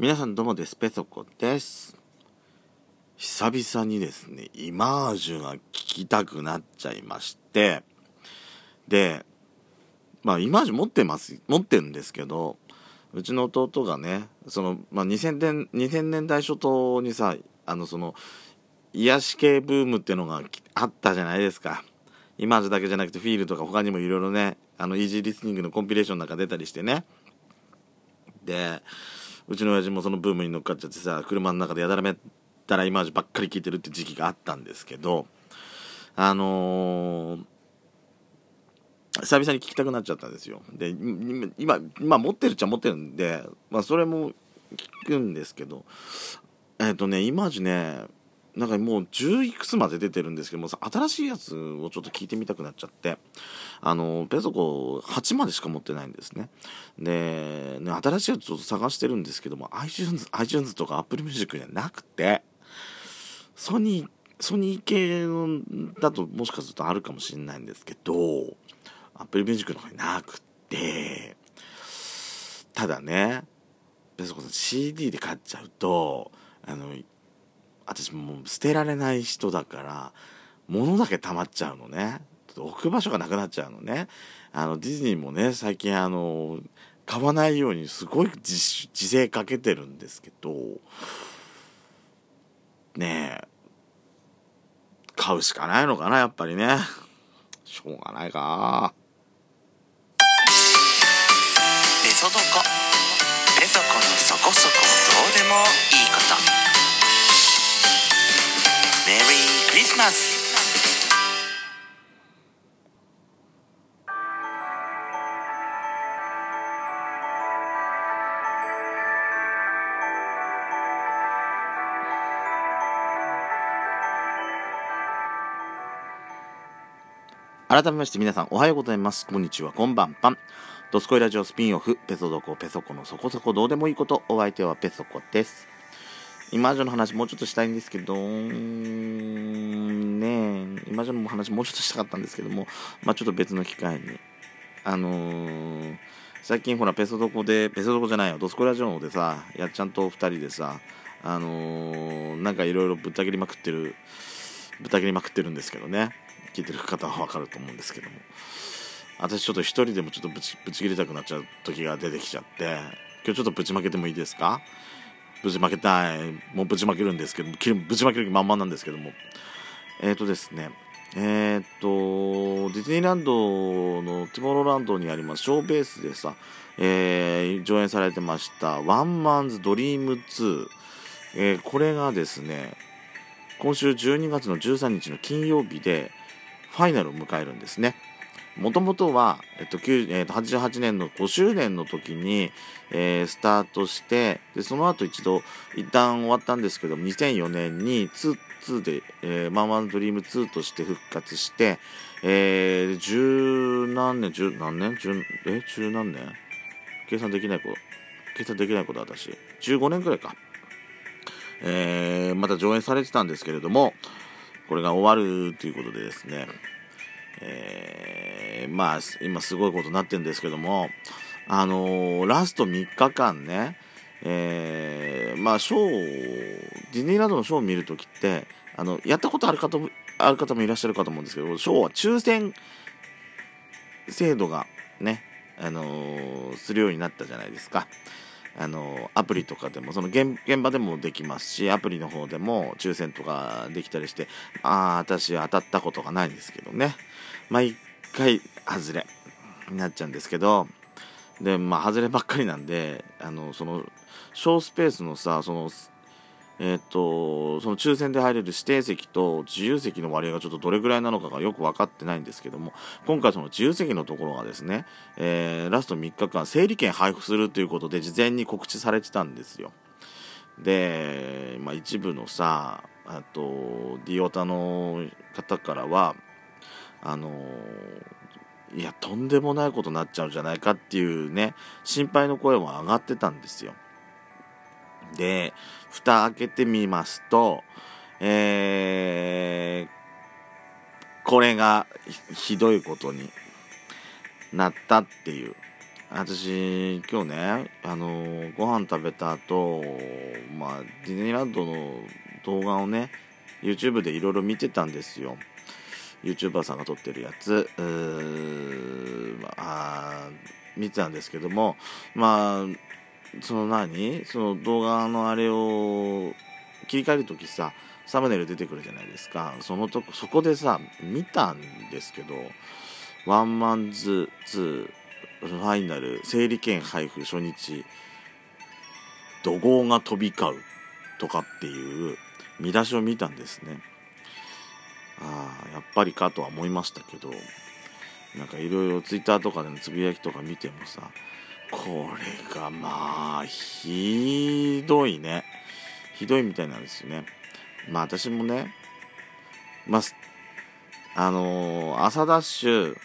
皆さんどうもです。ペソコです。久々にですね、イマージュが聞きたくなっちゃいまして、で、まあ、イマージュ持ってます、持ってるんですけど、うちの弟がね、その、まあ、2000年、2000年代初頭にさ、あの、その、癒し系ブームっていうのがあったじゃないですか。イマージュだけじゃなくて、フィールとか他にもいろいろね、あの、イージーリスニングのコンピレーションなんか出たりしてね。で、うちの親父もそのブームに乗っかっちゃってさ車の中でやだらめったらイマージュばっかり聞いてるって時期があったんですけどあのー、久々に聞きたくなっちゃったんですよ。で今今持ってるっちゃ持ってるんで、まあ、それも聞くんですけどえっ、ー、とねイマージュねなんかもう10いくつまで出てるんですけどもさ新しいやつをちょっと聞いてみたくなっちゃって。あのペソコ8までしか持ってないんですね。でね新しいやつちょっと探してるんですけども iTunes, iTunes とか Apple Music じゃなくてソニーソニー系だともしかするとあるかもしれないんですけど Apple Music の方になくてただねペソコさん CD で買っちゃうとあの私もう捨てられない人だから物だけ溜まっちゃうのね。と置く場所がなくなっちゃうのね。あのディズニーもね最近あの買わないようにすごい自制かけてるんですけどねえ買うしかないのかなやっぱりね。しょうがないか。ペソドコペソコのそこそこどうでもいいこと。メリークリスマス改めまして皆さんおはようございます。こんにちは、こんばんぱん。ドスコイラジオスピンオフ、ペソドコペソコのそこそこどうでもいいこと、お相手はペソコです。イマージョの話もうちょっとしたいんですけど、ねイマージョの話もうちょっとしたかったんですけども、まあちょっと別の機会に。あのー、最近ほら、ペソドコで、ペソドコじゃないよ、ドスコイラジオでさ、やっちゃんと2人でさ、あのー、なんかいろいろぶった切りまくってる、ぶった切りまくってるんですけどね、聞いてる方はわかると思うんですけども。私ちょっと一人でもちょっとぶちぶち切りたくなっちゃう時が出てきちゃって、今日ちょっとぶちまけてもいいですか？ぶちまけたい。もうぶちまけるんですけど、ぶちまける気満々なんですけども。えっ、ー、とですね、えっ、ー、と、ディズニーランドのティモロランドにありますショーベースでさ、えー、上演されてましたワンマンズドリーム2。えー、これがですね、今週12月の13日の金曜日でファイナルを迎えるんですね。もともとは、えっと、えっと、88年の5周年の時に、えー、スタートして、で、その後一度、一旦終わったんですけど2004年に2、2で、えー、マンワンドリーム2として復活して、えー、十何年、十何年？十、え、十何年？計算できない子、計算できない子だ、私。15年くらいか。えー、また上演されてたんですけれども、これが終わるということでですね、えー、まあ、今すごいことになってるんですけども、あのー、ラスト3日間ね、えー、まあ、ショー、ディズニーランドのショーを見るときって、あの、やったことある方も、ある方もいらっしゃるかと思うんですけど、ショーは抽選制度がね、あのー、するようになったじゃないですか。あのアプリとかでもその現場でもできますしアプリの方でも抽選とかできたりしてああ私当たったことがないんですけどね。毎回外れになっちゃうんですけどでまあ外ればっかりなんであのその小スペースのさそのえっ、とその抽選で入れる指定席と自由席の割合がちょっとどれぐらいなのかがよく分かってないんですけども今回その自由席のところがですね、えー、ラスト3日間整理券配布するということで事前に告知されてたんですよ。で、まあ、一部のさあとディオタの方からはあのいやとんでもないことになっちゃうんじゃないかっていうね心配の声も上がってたんですよ。で蓋開けてみますとえー、これがひどいことになったっていう。私今日ねあのご飯食べた後まあディズニーランドの動画をね YouTube でいろいろ見てたんですよ。YouTuber さんが撮ってるやつ。うーまあ見てたんですけどもまあその何？その動画のあれを切り替える時さサムネイル出てくるじゃないですか。そのとこそこでさ見たんですけどワンマンズ2ファイナル整理券配布初日怒号が飛び交うとかっていう見出しを見たんですね。ああやっぱりかとは思いましたけどなんかいろいろツイッターとかでのつぶやきとか見てもさこれがまあひどいね。ひどいみたいなんですよね。まあ私もねまああのー、朝ダッシュ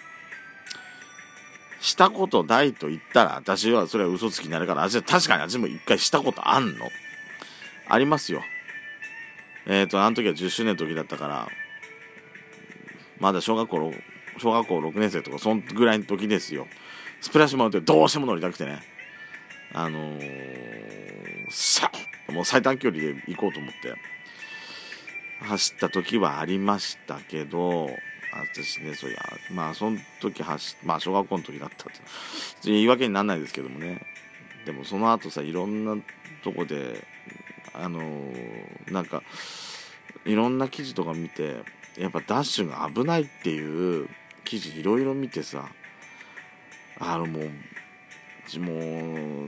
したことないと言ったら私はそれは嘘つきになるから私は確かに私も一回したことあんの？ありますよ。えっ、ー、とあの時は10周年の時だったからまだ小学校小学校6年生とかそんぐらいの時ですよ。スプラッシュマウンテンどうしても乗りたくてね。あのー、さもう最短距離で行こうと思って。走った時はありましたけど私ねそりゃまあその時走まあ小学校の時だったって。言い訳にならないですけどもね。でもその後さいろんなとこであのー、なんかいろんな記事とか見てやっぱダッシュが危ないっていう記事いろいろ見てさ。あのもうも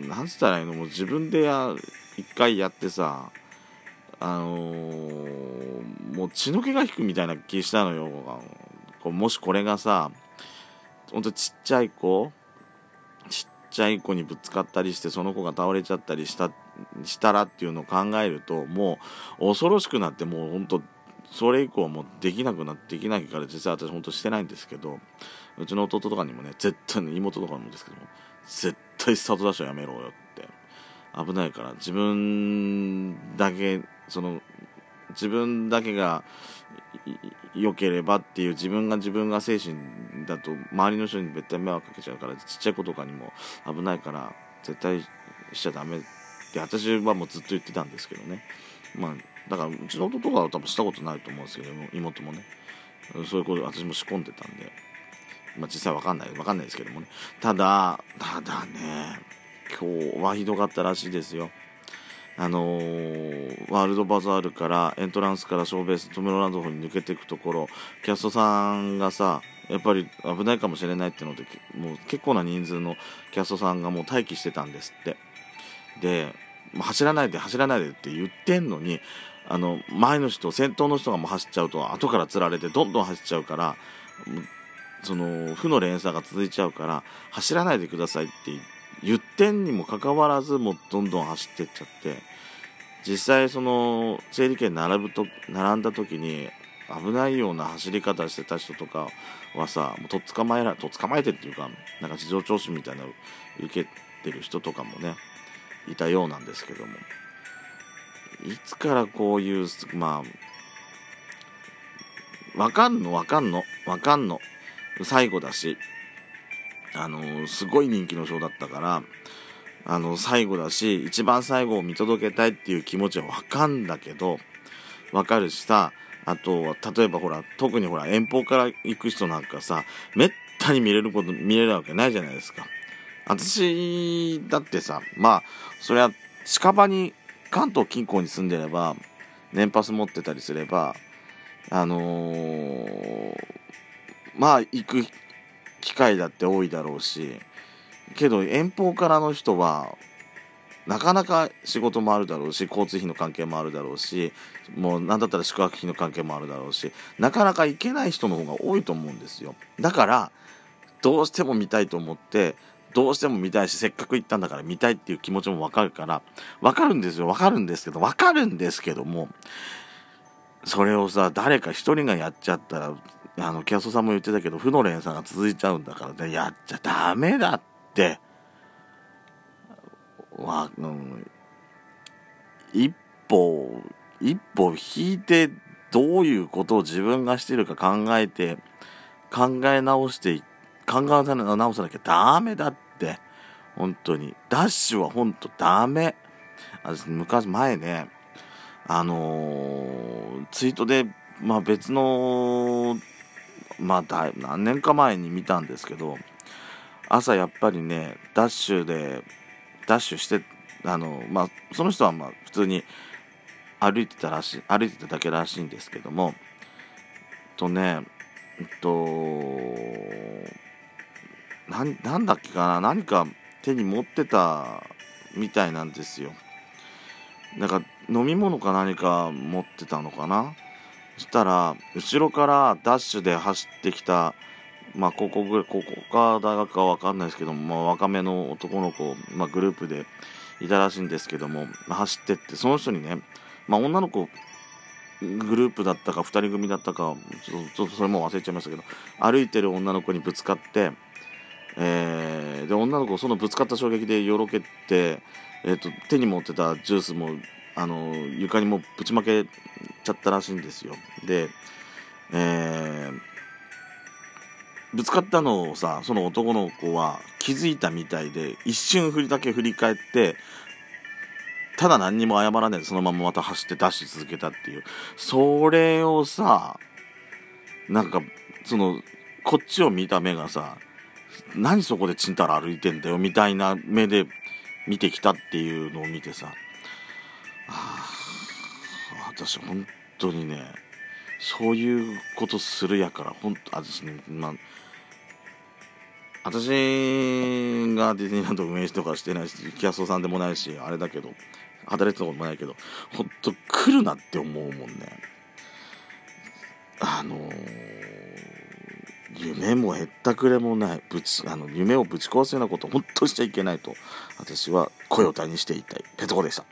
うなんつったらいいのもう自分でや一回やってさあのー、もう血の気が引くみたいな気したのよ。もしこれがさほんとちっちゃい子ちっちゃい子にぶつかったりしてその子が倒れちゃったりしたしたらっていうのを考えるともう恐ろしくなってもうほんとそれ以降もできなくなってできないから実際私ほんとしてないんですけどうちの弟とかにもね絶対ね妹とかもですけども絶対スタートダッシュはやめろよって。危ないから自分だけその自分だけが良ければっていう自分が自分が精神だと周りの人に絶対迷惑かけちゃうからちっちゃい子とかにも危ないから絶対しちゃダメって私はもうずっと言ってたんですけどね。まあだからうちの弟は多分したことないと思うんですけど妹もね。そういうこと私も仕込んでたんで。まあ実際わかんないわかんないですけどもね。ただただね今日はひどかったらしいですよ。あのー、ワールドバザールからエントランスからショーベーストメロランドの方に抜けていくところキャストさんがさやっぱり危ないかもしれないっていうのでもう結構な人数のキャストさんがもう待機してたんですって。で走らないで走らないでって言ってんのにあの前の人先頭の人がもう走っちゃうと後からつられてどんどん走っちゃうからその負の連鎖が続いちゃうから走らないでくださいって言ってんにもかかわらずもうどんどん走ってっちゃって実際その整理券並ぶと並んだ時に危ないような走り方してた人とかはさもうとっ捕まえらとっ捕まえてっていうかなんか事情聴取みたいなの受けてる人とかもねいたようなんですけども。いつからこういうまあわかんのわかんのわかんの最後だしあのすごい人気のショーだったからあの最後だし一番最後を見届けたいっていう気持ちはわかんだけどわかるしさあと例えばほら特にほら遠方から行く人なんかさめったに見れること見れるわけないじゃないですか。私だってさまあそりゃ近場に関東近郊に住んでれば年パス持ってたりすればあのー、まあ行く機会だって多いだろうしけど遠方からの人はなかなか仕事もあるだろうし交通費の関係もあるだろうしもう何だったら宿泊費の関係もあるだろうしなかなか行けない人の方が多いと思うんですよ。だからどうしても見たいと思ってどうしても見たいしせっかく行ったんだから見たいっていう気持ちもわかるからわかるんですよ。わかるんですけどわかるんですけどもそれをさ誰か一人がやっちゃったらあのキャストさんも言ってたけど負の連鎖が続いちゃうんだからね。やっちゃダメだって。わ、うん、一歩一歩引いてどういうことを自分がしてるか考えて考え直して考え直さなきゃダメだって。て本当に。ダッシュは本当ダメ。私昔前ねあのーツイートで、まあ、別のまあ何年か前に見たんですけど朝やっぱりねダッシュでダッシュしてあのまあその人はまあ普通に歩いてたらしい歩いてただけらしいんですけどもとねえっとなんだっけかな？何か手に持ってたみたいなんですよ。なんか飲み物か何か持ってたのかな？そしたら後ろからダッシュで走ってきたまあ高校ぐらい高校か大学かわかんないですけども、まあ、若めの男の子、まあ、グループでいたらしいんですけども、走ってってその人にね、まあ、女の子グループだったか2人組だったかちょっとちょっとそれも忘れちゃいましたけど歩いてる女の子にぶつかって、えーで女の子そのぶつかった衝撃でよろけて、えー、と手に持ってたジュースもあの床にもぶちまけちゃったらしいんですよ。で、えーぶつかったのをさその男の子は気づいたみたいで一瞬振りだけ振り返ってただ何にも謝らないでそのまままた走ってダッシュ続けたっていう。それをさなんかそのこっちを見た目がさ何そこでちんたら歩いてんだよみたいな目で見てきたっていうのを見てさ。あ私本当にねそういうことするやからほんと私ねま私がディズニーランド運営とかしてないしキャストさんでもないしあれだけど働いてたこともないけどほんと来るなって思うもんね。あのー夢もへったくれもないぶちあの夢をぶち壊すようなことを本当しちゃいけないと私は声を大にしていたいペトコでした。